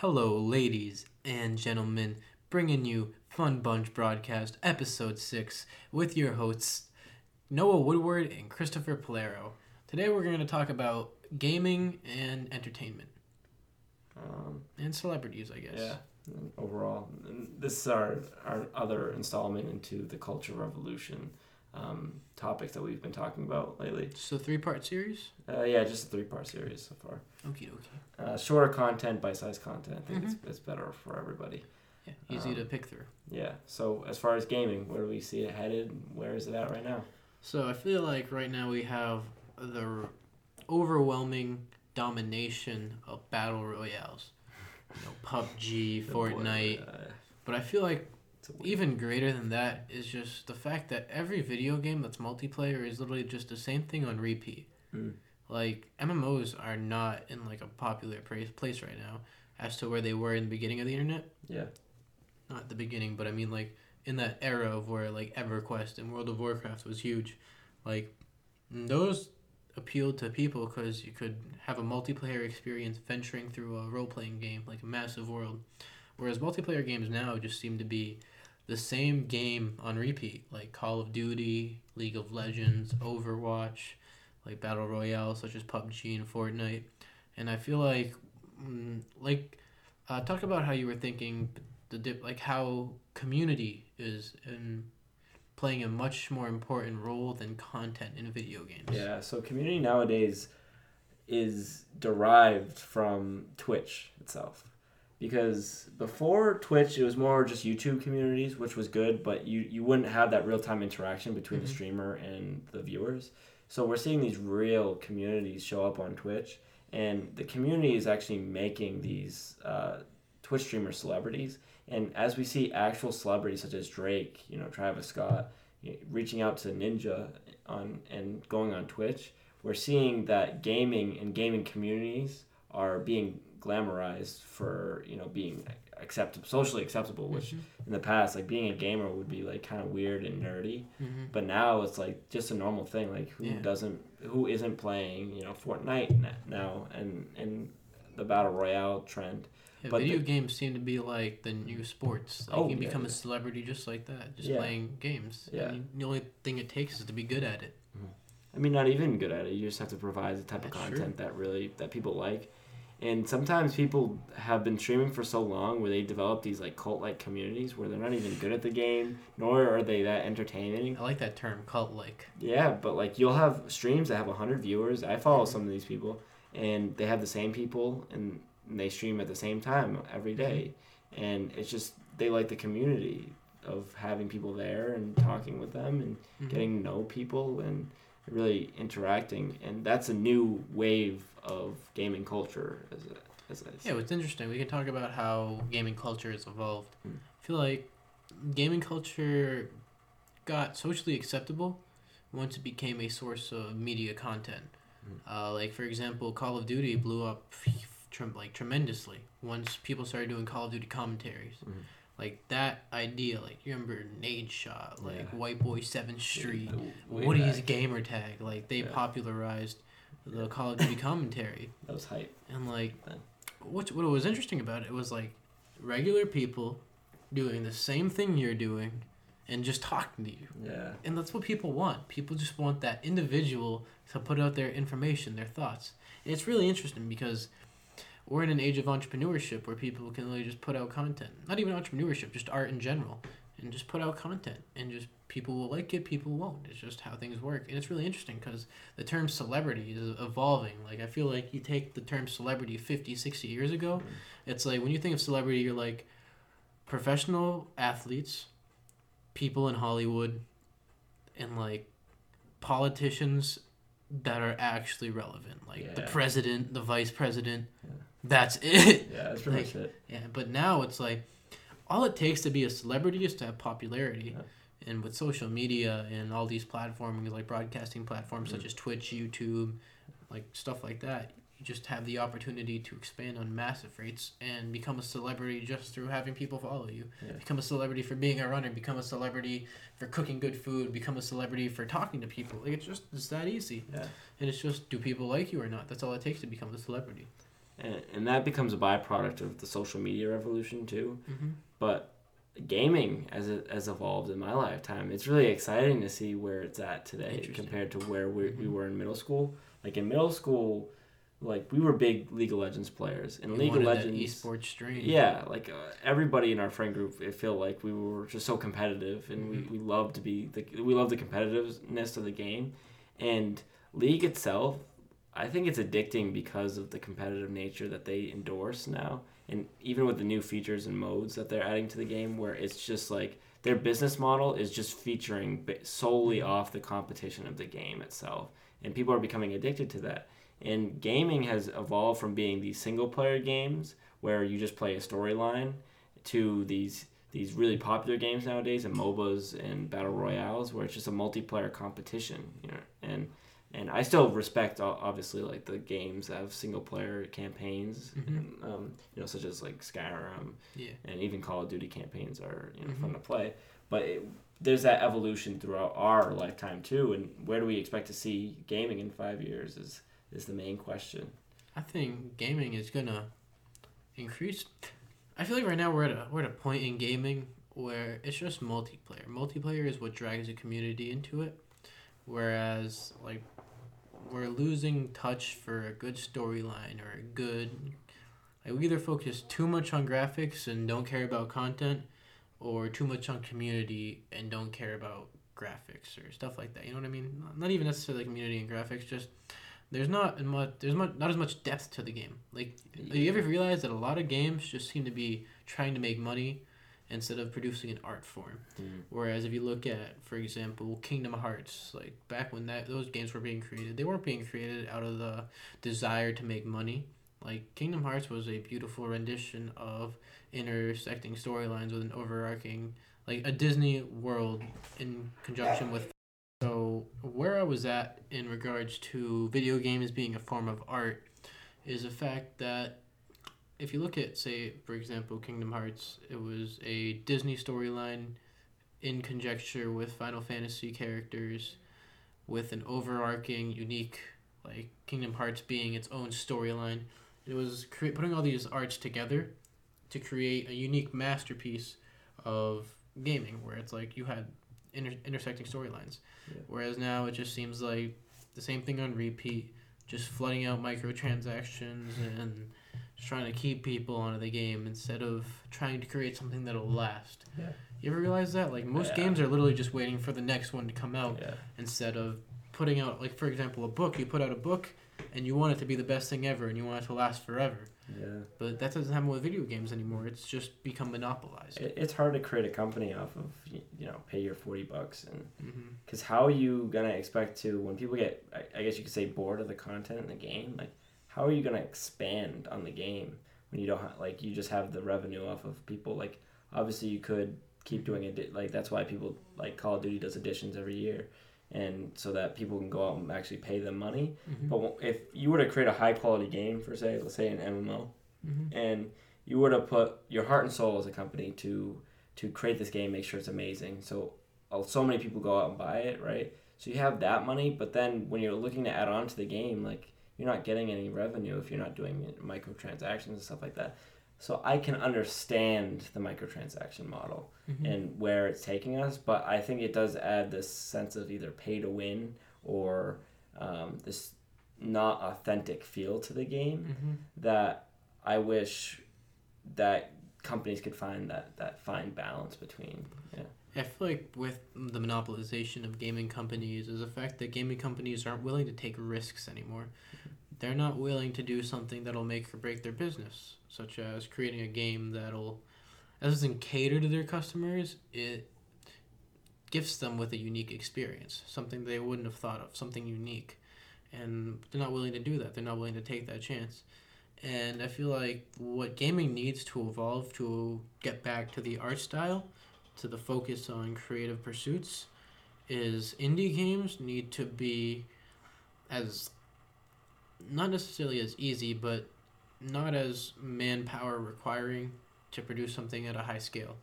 Hello, ladies and gentlemen, bringing you Fun Bunch Broadcast, Episode 6, with your hosts, Noah Woodward and Christopher Polero. Today we're going to talk about gaming and entertainment, Um, and celebrities, I guess. yeah, overall, and this is our our other installment into the culture revolution um, topics that we've been talking about lately. So, three part series? Uh, yeah, just a three part series so far. Okay, okay. Uh, shorter content, bite sized content. I think Mm-hmm. it's, it's better for everybody. Yeah, easy to Um, pick through. Yeah. So as far as gaming, where do we see it headed? Where is it at right now? So, I feel like right now we have the overwhelming domination of battle royales. You know, PUBG, Oh, boy, Fortnite. uh, But I feel like it's a weird- even greater than that is just the fact that every video game that's multiplayer is literally just the same thing on repeat. Mm. Like MMOs are not in like a popular place place right now as to where they were in the beginning of the internet. Yeah. Not the beginning, but I mean like in that era of where like EverQuest and World of Warcraft was huge. Like those appealed to people because you could have a multiplayer experience venturing through a role playing game like a massive world. Whereas multiplayer games now just seem to be the same game on repeat, like Call of Duty, League of Legends, Overwatch, like battle royale such as PUBG and Fortnite. And I feel like, mm, like, uh, talk about how you were thinking the dip, like how community is in playing a much more important role than content in video games. Yeah. So community nowadays is derived from Twitch itself. Because before Twitch, it was more just YouTube communities, which was good, but you, you wouldn't have that real time interaction between Mhm. the streamer and the viewers. So we're seeing these real communities show up on Twitch, and the community is actually making these uh, Twitch streamer celebrities. And as we see actual celebrities such as Drake, you know, Travis Scott, y- reaching out to Ninja on and going on Twitch, we're seeing that gaming and gaming communities are being glamorized for you know being acceptable, socially acceptable, which Mhm. in the past like being a gamer would be like kind of weird and nerdy, Mhm. but now it's like just a normal thing. Like who Yeah. doesn't, who isn't playing you know Fortnite now and and the battle royale trend. Yeah, But video the- games seem to be like the new sports. Like Oh, you can yeah, become a celebrity just like that, just Yeah. playing games. Yeah. The only thing it takes is to be good at it. I mean, not even good at it. You just have to provide the type of That's true. content that really that people like. And sometimes people have been streaming for so long where they develop these like cult like communities where they're not even good at the game, nor are they that entertaining. I like that term, cult like. Yeah, but like you'll have streams that have hundred viewers. I follow Mhm. some of these people, and they have the same people, and they stream at the same time every day, and it's just they like the community of having people there and talking with them and Mhm. getting to know people and really interacting, and that's a new wave of gaming culture. As a, as a, Yeah, it's interesting. We can talk about how gaming culture has evolved. Mm. I feel like gaming culture got socially acceptable once it became a source of media content. Mm. Uh, like for example, Call of Duty blew up like tremendously once people started doing Call of Duty commentaries. Mhm. Like that idea, like you remember Nadeshot, like Yeah. White Boy Seventh Street, Way Woody's back. gamer tag, like they Yeah. popularized the Call of Duty commentary. That was hype. And like, what what was interesting about it was like regular people doing the same thing you're doing, and just talking to you. Yeah. And that's what people want. People just want that individual to put out their information, their thoughts. And it's really interesting because we're in an age of entrepreneurship where people can really just put out content. Not even entrepreneurship, just art in general. And just put out content. And just people will like it, people won't. It's just how things work. And it's really interesting because the term celebrity is evolving. Like, I feel like you take the term celebrity 50, 60 years ago, it's like when you think of celebrity, you're like professional athletes, people in Hollywood, and like politicians that are actually relevant, like the Yeah. president, the vice president. Yeah. That's it. Yeah, that's pretty Like, much it. yeah, but now it's like all it takes to be a celebrity is to have popularity. Yeah. And with social media and all these platforms like broadcasting platforms such Mm. as Twitch, YouTube, like stuff like that, you just have the opportunity to expand on massive rates and become a celebrity just through having people follow you. Yeah. Become a celebrity for being a runner, become a celebrity for cooking good food, become a celebrity for talking to people. Like it's just it's that easy. Yeah. And it's just do people like you or not? That's all it takes to become a celebrity. and, and that becomes a byproduct of the social media revolution too. Mm-hmm. But gaming as it has evolved in my lifetime, it's really exciting to see where it's at today compared to where we, we Mhm. were in middle school. Like in middle school, like we were big League of Legends players, and You League of Legends. esports stream. Yeah, like uh, everybody in our friend group, it felt like we were just so competitive, and Mhm. we, we loved to be the we love the competitiveness of the game, and League itself, I think it's addicting because of the competitive nature that they endorse now, and even with the new features and modes that they're adding to the game, where it's just like their business model is just featuring solely mm-hmm. off the competition of the game itself, and people are becoming addicted to that. And gaming has evolved from being these single player games where you just play a storyline to these these really popular games nowadays and MOBAs and battle royales where it's just a multiplayer competition, you know. And and I still respect obviously like the games that have single player campaigns, Mhm. and, um, you know, such as like Skyrim Yeah. and even Call of Duty campaigns are you know Mhm. fun to play. But it, there's that evolution throughout our lifetime too. And where do we expect to see gaming in five years is is the main question. I think gaming is gonna increase. I feel like right now we're at a we're at a point in gaming where it's just multiplayer. Multiplayer is what drags a community into it, whereas like we're losing touch for a good storyline or a good. Like we either focus too much on graphics and don't care about content, or too much on community and don't care about graphics or stuff like that. You know what I mean? Not even necessarily community and graphics, just there's not much there's much, not as much depth to the game. Like you ever realize that a lot of games just seem to be trying to make money instead of producing an art form. Mm. Whereas if you look at, for example, Kingdom Hearts, like back when that those games were being created, they weren't being created out of the desire to make money. Like Kingdom Hearts was a beautiful rendition of intersecting storylines with an overarching like a Disney world in conjunction with so where I was at in regards to video games being a form of art is the fact that if you look at say for example Kingdom Hearts, it was a Disney storyline in conjecture with Final Fantasy characters with an overarching unique like Kingdom Hearts being its own storyline. It was cre- putting all these arts together to create a unique masterpiece of gaming where it's like you had inter- intersecting storylines. Yeah. Whereas now it just seems like the same thing on repeat, just flooding out microtransactions and just trying to keep people onto the game instead of trying to create something that'll mm-hmm. last. Yeah. You ever realize that? Like most Yeah. games are literally just waiting for the next one to come out Yeah. instead of putting out like for example a book. You put out a book and you want it to be the best thing ever and you want it to last forever. Yeah. But that doesn't happen with video games anymore. It's just become monopolized. It's hard to create a company off of you know pay your forty bucks and mm-hmm. because how are you gonna expect to when people get I, I guess you could say bored of the content in the game like how are you gonna expand on the game when you don't ha- like you just have the revenue off of people like obviously you could keep doing it like that's why people like Call of Duty does editions every year and so that people can go out and actually pay them money hmm but if you were to create a high quality game for say let's say an MMO hmm and you were to put your heart and soul as a company to to create this game, make sure it's amazing. So uh, so many people go out and buy it, right? So you have that money, but then when you're looking to add on to the game, like you're not getting any revenue if you're not doing microtransactions and stuff like that. So I can understand the microtransaction model hmm and where it's taking us, but I think it does add this sense of either pay to win or um, this not authentic feel to the game hmm that I wish that companies could find that that fine balance between. Yeah. I feel like with the monopolization of gaming companies is the fact that gaming companies aren't willing to take risks anymore. They're not willing to do something that'll make or break their business, such as creating a game that'll, that doesn't cater to their customers. It gifts them with a unique experience, something they wouldn't have thought of, something unique, and they're not willing to do that. They're not willing to take that chance. And I feel like what gaming needs to evolve to get back to the art style to the focus on creative pursuits is indie games need to be as not necessarily as easy but not as manpower requiring to produce something at a high scale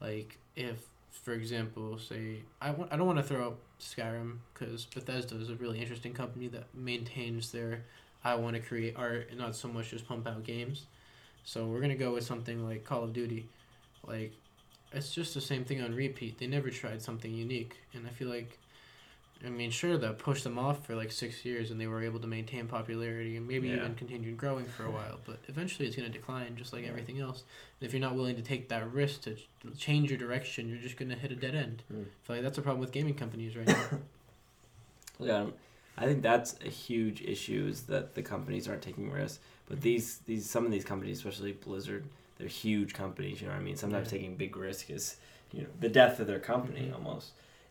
like if for example say i want i don't want to throw out skyrim because bethesda is a really interesting company that maintains their I want to create art and not so much just pump out games. So we're gonna go with something like Call of Duty, like it's just the same thing on repeat. They never tried something unique, and I feel like, I mean, sure that pushed them off for like six years, and they were able to maintain popularity and maybe Yeah. even continued growing for a while. But eventually, it's gonna decline, just like Yeah. everything else. And if you're not willing to take that risk to change your direction, you're just gonna hit a dead end. Mm. I feel like that's a problem with gaming companies right now. Yeah, I think that's a huge issue is that the companies aren't taking risks. But these these some of these companies, especially Blizzard, they're huge companies. You know what I mean? Sometimes Yeah. taking big risk is you know the death of their company Mhm. almost.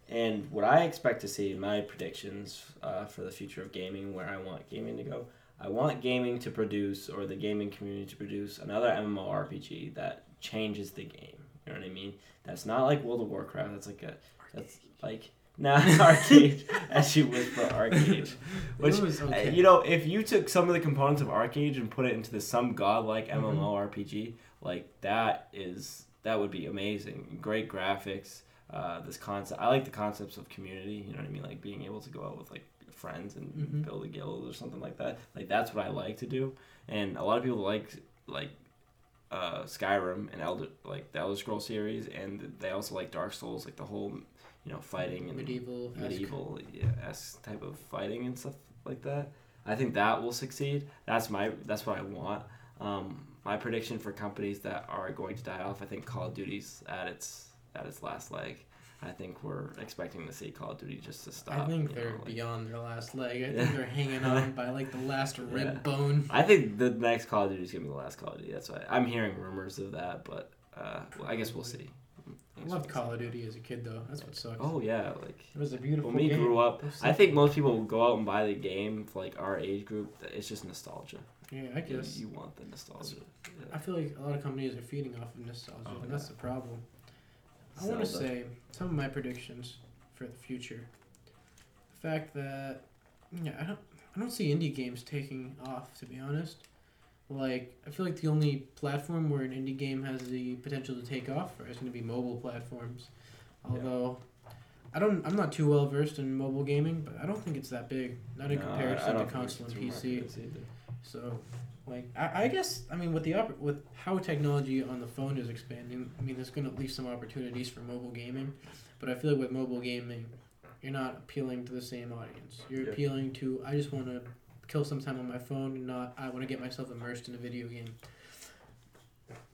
And what I expect to see in my predictions uh, for the future of gaming, where I want gaming to go, I want gaming to produce or the gaming community to produce another MMORPG that changes the game. You know what I mean? That's not like World of Warcraft. That's like a that's like nah ArcheAge as you whisper ArcheAge. Which was uh, okay. you know, if you took some of the components of ArcheAge and put it into this some godlike. MMORPG, like that is that would be amazing. Great graphics. Uh, this concept, I like the concepts of community. You know what I mean? Like being able to go out with like friends and Mhm. build a guild or something like that. Like that's what I like to do. And a lot of people like like uh, Skyrim and Elder like the Elder Scroll series, and they also like Dark Souls, like the whole you know fighting and medieval. medieval yeah, type of fighting and stuff like that. I think that will succeed. That's my that's what I want. Um, my prediction for companies that are going to die off, I think Call of Duty's at its at its last leg. I think we're expecting to see Call of Duty just to stop. I think they're know, like- beyond their last leg. I Yeah. think they're hanging on by like the last rib Yeah. bone. I think the next Call of Duty is gonna be the last Call of Duty. That's why I'm hearing rumors of that, but uh, well, I guess we'll see. I loved Call of Duty as a kid though. That's what sucks. Oh yeah, like It was a beautiful when we game. grew up, I think most people will go out and buy the game for like our age group. It's just nostalgia. Yeah, I guess. you want the nostalgia. I feel like a lot of companies are feeding off of nostalgia, Oh, and that's the problem. I want to say some of my predictions for the future. The fact that yeah, I don't I don't see indie games taking off to be honest. Like I feel like the only platform where an indie game has the potential to take off is going to be mobile platforms. Although I don't I'm not too well versed in mobile gaming, but I don't think it's that big. Not in No, comparison to console and PC. So, like, I, I guess I mean with the oppor- with how technology on the phone is expanding, I mean there's going to leave some opportunities for mobile gaming, but I feel like with mobile gaming, you're not appealing to the same audience. You're Yeah. appealing to I just want to kill some time on my phone, and not I want to get myself immersed in a video game.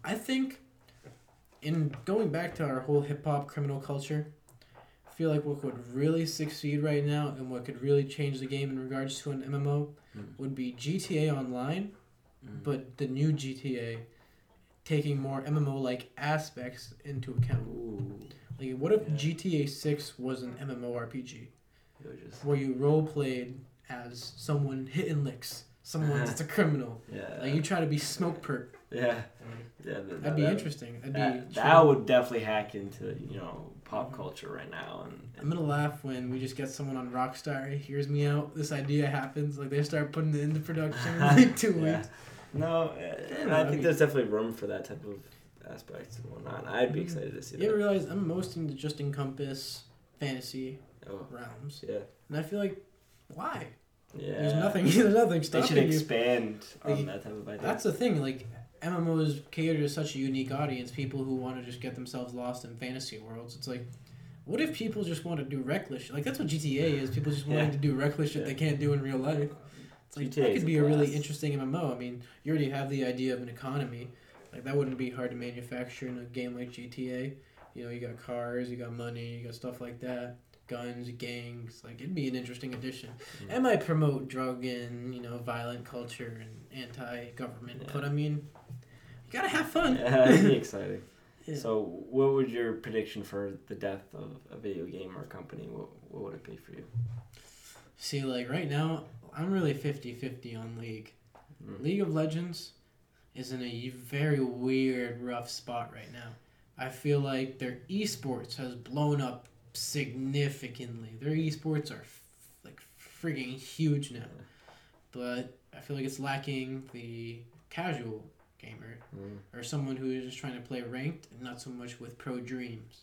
I think, in going back to our whole hip hop criminal culture, I feel like what could really succeed right now and what could really change the game in regards to an MMO Mm. would be GTA Online, Mm. but the new GTA taking more MMO like aspects into account. Ooh, Like, what if Yeah. GTA 6 was an MMORPG just where you role played as someone hitting licks, someone that's a criminal? yeah, Like, you try to be Smokepurpp. yeah, yeah. th- That'd be that- interesting. That'd be That, that would definitely hack into you know pop culture right now, and, I'm gonna laugh when we just get someone on Rockstar, he hears me out, this idea happens, like they start putting it into production in like two Yeah. weeks. No, uh, and I think there's definitely room for that type of aspect and whatnot. I'd be Mhm. excited to see that. You that. realize I'm most into just encompass fantasy Oh, realms, yeah, and I feel like why? yeah. There's nothing. There's nothing They stopping should you. expand on Like, that type of idea. That's the thing. Like MMOs cater to such a unique audience. People who want to just get themselves lost in fantasy worlds. It's like, what if people just want to do reckless? shit? Like that's what GTA is. People just wanting Yeah. to do reckless shit Yeah. they can't do in real life. It's like GTA that could be a really interesting MMO. I mean, you already have the idea of an economy. Like that wouldn't be hard to manufacture in a game like GTA. You know, you got cars, you got money, you got stuff like that. Guns, gangs, like it'd be an interesting addition. Mm. It might promote drug and you know violent culture and anti-government, Yeah. but I mean, you gotta have fun. yeah, it'd be exciting. Yeah. So, what would your prediction for the death of a video game or company? What, what would it be for you? See, like right now, I'm really 50-50 on League. Mm. League of Legends is in a very weird, rough spot right now. I feel like their esports has blown up significantly. Their esports are f- like frigging huge now, but I feel like it's lacking the casual gamer Mm. or someone who is just trying to play ranked and not so much with pro dreams.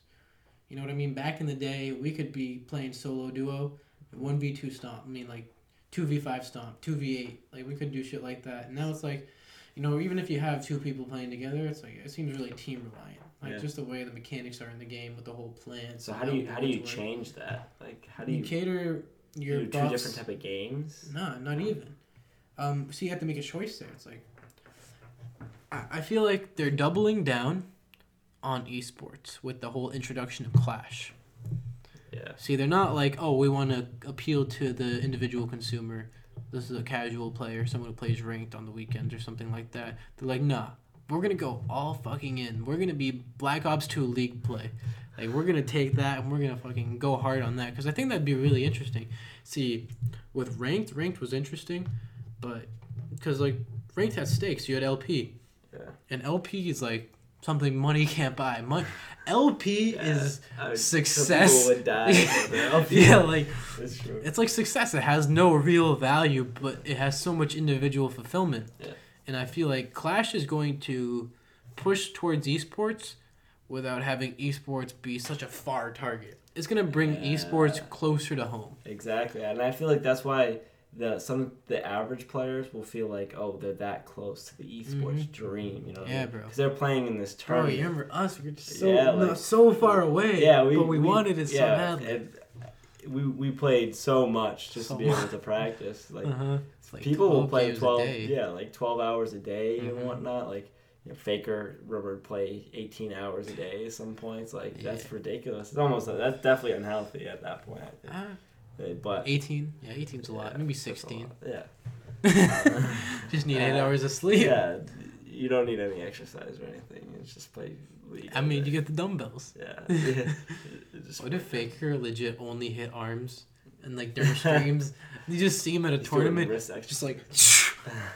You know what I mean? Back in the day, we could be playing solo duo, one v two stomp. I mean, like two v five stomp, two v eight. Like we could do shit like that. And now it's like, you know, even if you have two people playing together, it's like it seems really team reliant. Like Yeah. just the way the mechanics are in the game with the whole plan. So how do you how do you change that? Like how do You you, cater your two different type of games? No, not even. Um, so you have to make a choice there. It's like I, I feel like they're doubling down on esports with the whole introduction of Clash. Yeah. See, they're not like, oh, we want to appeal to the individual consumer. This is a casual player, someone who plays ranked on the weekends or something like that. They're like, nah, we're gonna go all fucking in. We're gonna be Black Ops 2 League play. Like, we're gonna take that and we're gonna fucking go hard on that because I think that'd be really interesting. See, with ranked, ranked was interesting, but because like ranked had stakes, you had LP, Yeah. and LP is like something money can't buy. Mon- LP is I success. Would die. LP. yeah, like That's true. it's like success. It has no real value, but it has so much individual fulfillment. Yeah. And I feel like Clash is going to push towards esports without having esports be such a far target. It's gonna bring Yeah. esports closer to home. Exactly, and I feel like that's why the some the average players will feel like oh they're that close to the esports dream, you know? Mm-hmm. Yeah, bro. Because they're playing in this Bro, tournament. you remember us? We were just so Yeah, no, so far away. yeah, we but we, wanted it so yeah, badly. and we we played so much just So to be able to practice. Like uh-huh. It's like people will play twelve, yeah, like twelve hours a day Mhm. and whatnot. Like you know, Faker Rubber play eighteen hours a day at some points. Like that's ridiculous. It's almost that's definitely unhealthy at that point. I think. Uh, But 18. Yeah, 18's a lot. yeah, Maybe 16. lot. Yeah. just need eight Uh, hours of sleep. Yeah, you don't need any exercise or anything. It's just play League. I mean, you get the dumbbells. Yeah. yeah. What if Faker legit only hit arms and like during streams, you just see him at a He's tournament, just like.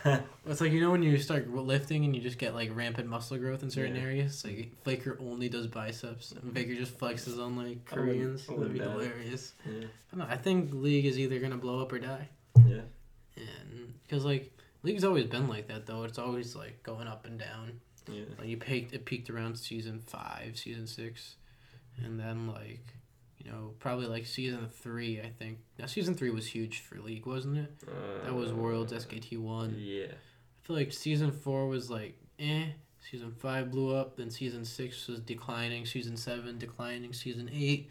It's like you know when you start lifting and you just get like rampant muscle growth in certain Yeah. areas. Like Faker only does biceps, and mm-hmm. Faker just flexes on like I Koreans. I That'd be wouldn't doubt it. hilarious. yeah. I don't know. I think League is either gonna blow up or die, Yeah. and because like League's always been like that though. It's always like going up and down. Yeah. Like you peaked, it peaked around season five, season six, and then like, you know, probably like season three. I think now season three was huge for League, wasn't it? That was Worlds Uh, SKT one. Yeah. I feel like season four was like eh. Season five blew up, then season six was declining. Season seven declining. Season eight,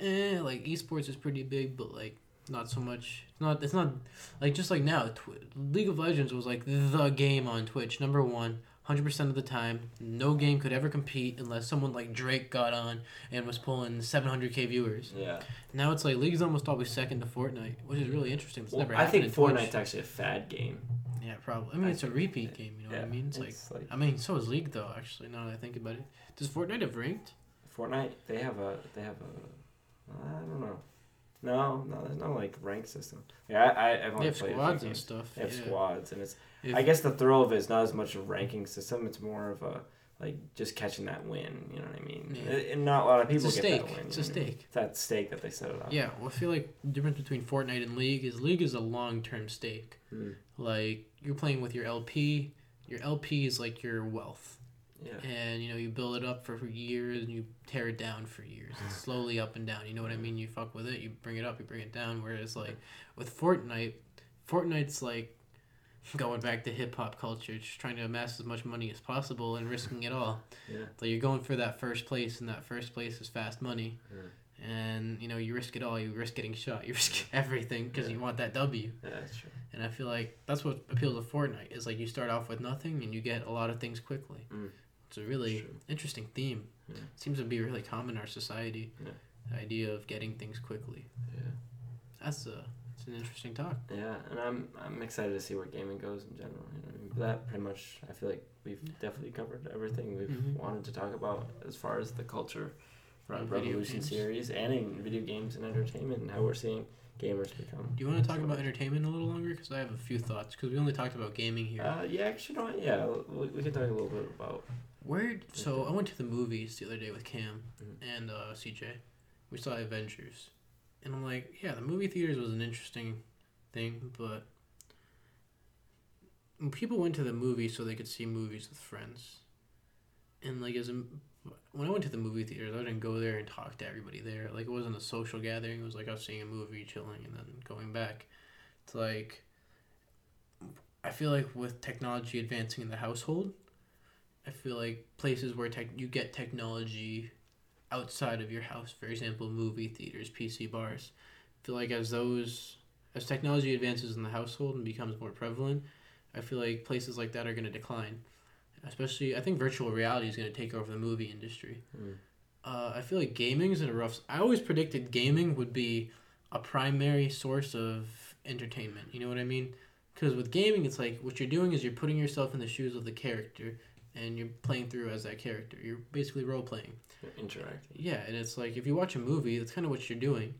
eh. Like esports is pretty big, but like not so much. It's not. It's not like just like now. Tw- League of Legends was like the game on Twitch, number one. 100% of the time, no game could ever compete unless someone like Drake got on and was pulling 700k viewers. Yeah. Now it's like League's almost always second to Fortnite, which is really interesting. It's Well, never I think in Twitch. Fortnite's actually a fad game. Yeah, probably. I mean, I it's a repeat game. You know what I mean? It's, like, it's like I mean, so is League though. Actually, now that I think about it, does Fortnite have ranked? Fortnite. They have a. They have a. I don't know. No, no, there's no like rank system. Yeah, I, I I've They only have played squads and stuff. They have yeah. squads, and it's. If- I guess the thrill of it is not as much a ranking system. It's more of a like just catching that win. You know what I mean? Yeah. And not a lot of It's people a get stake. that win. It's a know what I mean? stake. It's that stake that they set it up. Yeah, well, I feel like the difference between Fortnite and League is League is a long term stake. Mm. Like you're playing with your LP. Your LP is like your wealth, Yeah. and you know you build it up for years and you tear it down for years. It's slowly up and down. You know what I mean? You fuck with it, you bring it up, you bring it down. Whereas like with Fortnite, Fortnite's like going back to hip hop culture, just trying to amass as much money as possible and risking it all. Yeah. So you're going for that first place, and that first place is fast money. Yeah. And you know you risk it all. You risk getting shot. You risk everything because you want that W. Yeah, that's true. And I feel like that's what appeals to Fortnite is like you start off with nothing and you get a lot of things quickly. Mm. It's a really True. interesting theme. Yeah. Seems to be really common in our society. Yeah. The idea of getting things quickly. Yeah. That's a it's an interesting talk. Yeah, and I'm I'm excited to see where gaming goes in general. You know, I mean? That pretty much I feel like we've definitely covered everything we've Mhm. wanted to talk about as far as the culture uh, revolution series and in video games and entertainment and how we're seeing gamers become. Do you want to talk about entertainment a little longer? Because I have a few thoughts. Because we only talked about gaming here. Uh, yeah, actually, what? Yeah, we, we can talk a little bit about. Where? So I went to the movies the other day with Cam Mhm. and uh, CJ. We saw Avengers, and I'm like, yeah, the movie theaters was an interesting thing, but people went to the movies so they could see movies with friends, and like as a when I went to the movie theaters, I didn't go there and talk to everybody there. Like it wasn't a social gathering. It was like I was seeing a movie, chilling, and then going back. It's like I feel like with technology advancing in the household, I feel like places where tech you get technology outside of your house, for example, movie theaters, PC bars. I feel like as those as technology advances in the household and becomes more prevalent, I feel like places like that are going to decline. Especially, I think virtual reality is going to take over the movie industry. Mm. Uh, I feel like gaming is in a rough. I always predicted gaming would be a primary source of entertainment. You know what I mean? Because with gaming, it's like what you're doing is you're putting yourself in the shoes of the character, and you're playing through as that character. You're basically role playing. You're interacting. Yeah, and it's like if you watch a movie, that's kind of what you're doing.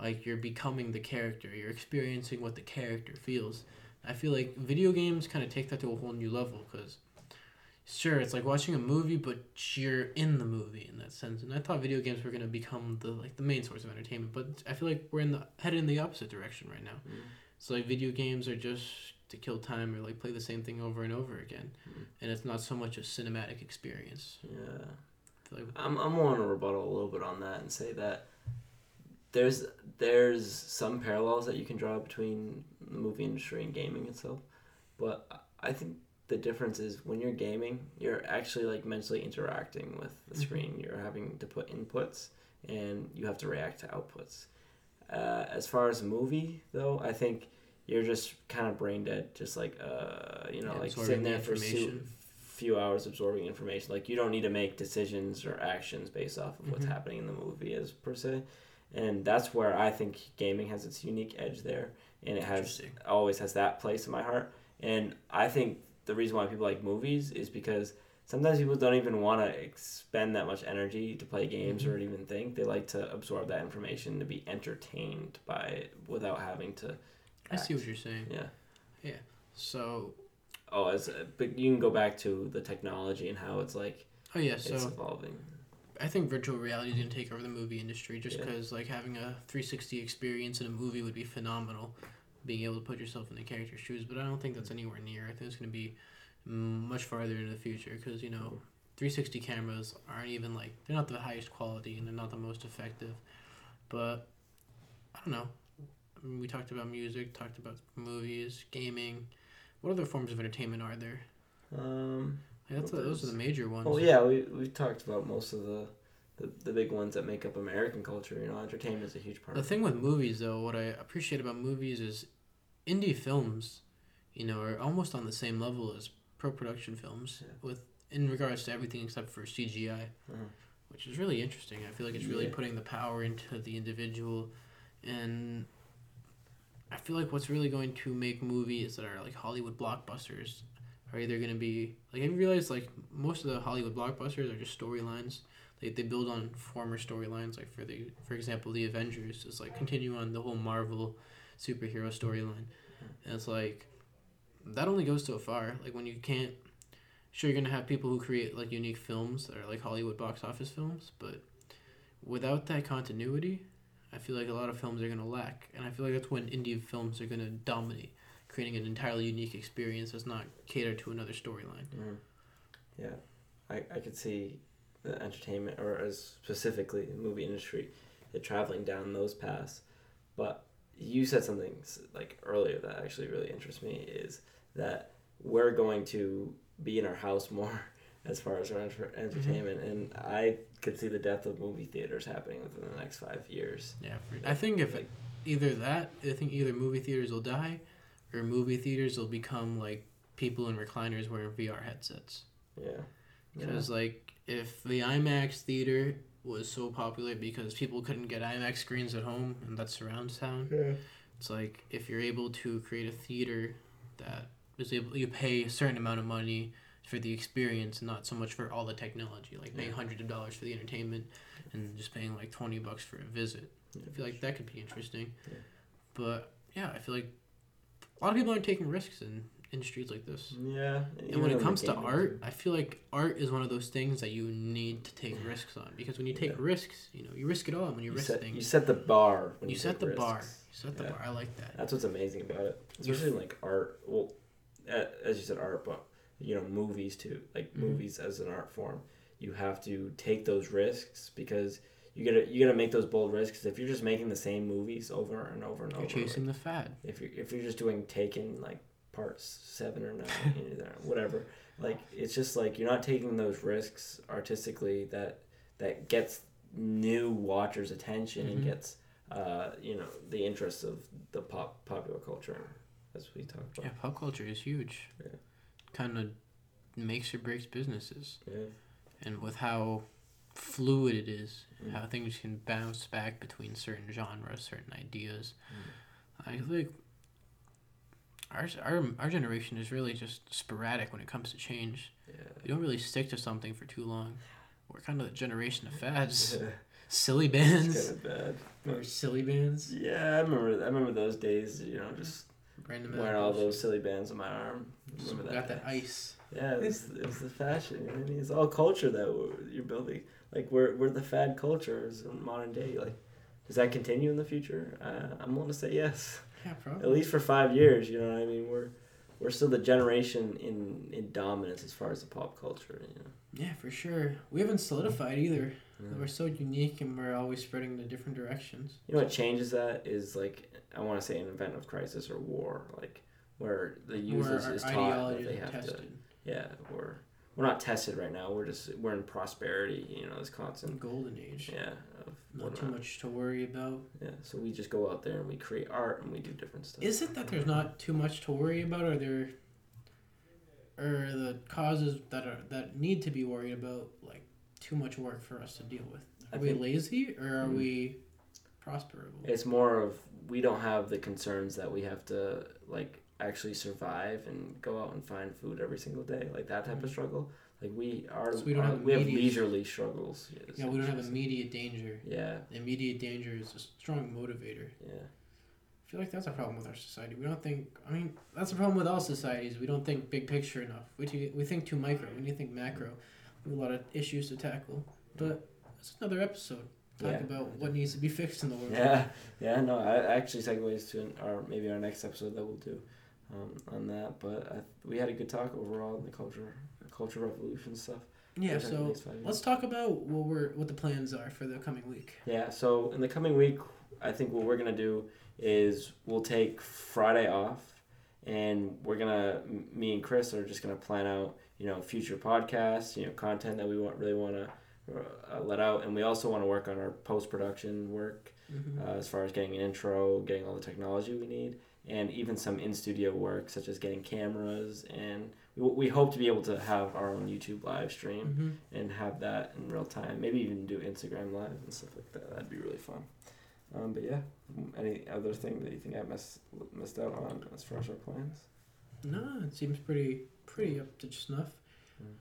Like you're becoming the character. You're experiencing what the character feels. I feel like video games kind of take that to a whole new level because, sure, it's like watching a movie, but you're in the movie in that sense. And I thought video games were gonna become the like the main source of entertainment, but I feel like we're in the headed in the opposite direction right now. Mm. So like video games are just to kill time or like play the same thing over and over again, Mhm. and it's not so much a cinematic experience. Yeah. Like I'm I'm willing to rebuttal a little bit on that and say that there's there's some parallels that you can draw between the movie industry and gaming itself, but I- think the difference is when you're gaming, you're actually like mentally interacting with the Mhm. screen. You're having to put inputs and you have to react to outputs. Uh, as far as a movie though, I think you're just kind of brain dead, just like uh, you know, Yeah, like sitting the there for su- few hours absorbing information. Like you don't need to make decisions or actions based off of what's Mhm. happening in the movie as per se. And that's where I think gaming has its unique edge there, and it has always has that place in my heart. And I think the reason why people like movies is because sometimes people don't even want to expend that much energy to play games or even think. They like to absorb that information to be entertained by it without having to. I see what you're saying. Yeah. Yeah. So Oh, as uh, but you can go back to the technology and how it's like oh yeah, it's so evolving. I think virtual reality is gonna take over the movie industry just Yeah. because like having a 360 experience in a movie would be phenomenal, being able to put yourself in the character's shoes. But I don't think that's anywhere near. I think it's gonna be much farther into the future because you know 360 cameras aren't even like they're not the highest quality and they're not the most effective. But I don't know. Mean, we talked about music, talked about movies, gaming. What other forms of entertainment are there? Um, Like, that's Well, those are the major ones. well, yeah, we we talked about most of the, the the big ones that make up American culture. You know, entertainment is a huge part. The thing with movies, though, what I appreciate about movies is indie films, you know, are almost on the same level as pro production films Yeah. with in regards to everything except for CGI, Uh-huh. which is really interesting. I feel like it's really Yeah. putting the power into the individual, and I feel like what's really going to make movies that are like Hollywood blockbusters are either going to be like have you realized like most of the Hollywood blockbusters are just storylines. They, they build on former storylines like for the for example the Avengers is like continue on the whole Marvel superhero storyline. And it's like that only goes so far. Like when you can't sure you're gonna have people who create like unique films that are like Hollywood box office films, but without that continuity, I feel like a lot of films are gonna lack. And I feel like that's when indie films are gonna dominate, creating an entirely unique experience that's not catered to another storyline. Mhm. Yeah, I I could see the entertainment or as specifically the movie industry, it traveling down those paths. But you said something like earlier that actually really interests me is that we're going to be in our house more as far as our enter- entertainment, and I could see the death of movie theaters happening within the next five years. Yeah, I think if Like- either that, I think either movie theaters will die, or movie theaters will become like people in recliners wearing VR headsets. Yeah. Because like if the IMAX theater was so popular because people couldn't get IMAX screens at home and that's surround sound, Yeah. it's like if you're able to create a theater that is able you pay a certain amount of money for the experience, not so much for all the technology, like paying Yeah. hundreds of dollars for the entertainment and just paying like twenty bucks for a visit. I feel like that could be interesting. Yeah. But yeah, I feel like a lot of people aren't taking risks in industries like this. Yeah. And when it comes to art, I feel like art is one of those things that you need to take risks on because when you take Yeah. risks, you know, you risk it all when you, you risk set, things. you set the bar. When You you, set the bar. You set the Yeah. bar. I like that. That's what's amazing about it, especially in like art. Well, as you said, art, but you know, movies too. Like Mhm. movies as an art form, you have to take those risks because you gotta you gotta make those bold risks if you're just making the same movies over and over and You're over, chasing like, the fad. if you're if you're just doing Taken like parts seven or nine, whatever, like it's just like you're not taking those risks artistically that that gets new watchers' attention Mhm. and gets uh, you know the interest of the pop popular culture as we talked about. Yeah, pop culture is huge. Yeah. Kind of makes or breaks businesses. Yeah. and with how fluid it is, Mm. how things can bounce back between certain genres, certain ideas. Mm. I think our, our our generation is really just sporadic when it comes to change. Yeah. We don't really stick to something for too long. We're kind of the generation of fads, Yeah. silly It's bands, kind of bad. or Silly Bandz. Yeah, I remember. I remember those days. You know, just Random wearing all those Silly Bandz on my arm. Remember Got that ice. Yeah, it's, it's the fashion. I mean? It's all culture that we're, you're building. Like we're we're the fad cultures in modern day. Like, does that continue in the future? Uh, I'm willing to say yes. Yeah, At least for five years. You know what I mean? We're we're still the generation in in dominance as far as the pop culture. You know. Yeah, for sure. We haven't solidified either. Yeah. We're so unique and we're always spreading to different directions. You know what changes that is like I want to say an event of crisis or war, like where the Where users our is taught that they are have to. Yeah, we're we're not tested right now. We're just we're in prosperity. You know, this constant. Golden age. Yeah. Of Not whatnot. too much to worry about. Yeah, so we just go out there and we create art and we do different stuff. Is it that there's not too much to worry about, or there, or the causes that are that need to be worried about, like too much work for us to deal with? I Are we think- lazy or are Hmm. we prosperable? It's more of we don't have the concerns that we have to like actually survive and go out and find food every single day, like that type of Mhm. struggle. Like we are, So we don't have we have leisurely struggles. Yes, yeah, we don't have immediate danger. Yeah, Immediate danger is a strong motivator. yeah, I feel like that's a problem with our society. We don't think. I mean, that's a problem with all societies. We don't think big picture enough. We t- we think too micro. We need to think macro. A lot of issues to tackle. But that's another episode. Talk Yeah. about what needs to be fixed in the world. yeah, yeah. No, I actually segues to an, our maybe our next episode that we'll do um, on that. But I, we had a good talk overall in the culture, culture revolution stuff. Yeah. So next five years. let's talk about what we're what the plans are for the coming week. Yeah, so in the coming week, I think what we're gonna do is we'll take Friday off, and we're gonna me and Chris are just gonna plan out you know future podcasts, you know content that we want really want to uh, let out, and we also want to work on our post production work Mm-hmm. uh, as far as getting an intro, getting all the technology we need, and even some in studio work such as getting cameras and. We, we hope to be able to have our own YouTube live stream hmm and have that in real time. Maybe even do Instagram live and stuff like that. That'd be really fun. Um, but yeah, any other thing that you think I missed missed out on as far as our plans? No, it seems pretty pretty up to snuff. Mm.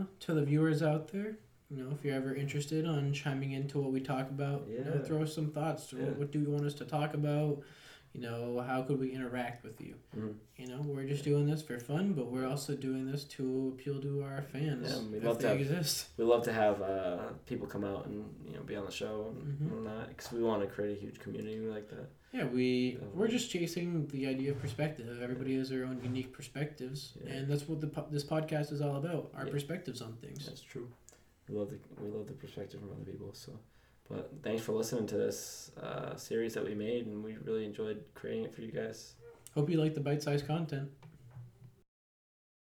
Uh, to the viewers out there, you know, if you're ever interested on chiming into what we talk about, you know, Yeah. throw us some thoughts. Yeah. What, what do you want us to talk about? You know, how could we interact with you? Mm. You know, we're just doing this for fun, but we're also doing this to appeal to our fans. Yeah, if love they to have- exist. We love to have uh, people come out and you know be on the show and Mhm. all that because we want to create a huge community like that. Yeah, we Definitely. we're just chasing the idea of perspective. Everybody has their own unique perspectives, Yeah. and that's what the po- this podcast is all about. Our Yeah. perspectives on things. That's true. We love the we love the perspective from other people. So, but thanks for listening to this uh, series that we made, and we really enjoyed creating it for you guys. Hope you like the bite-sized content.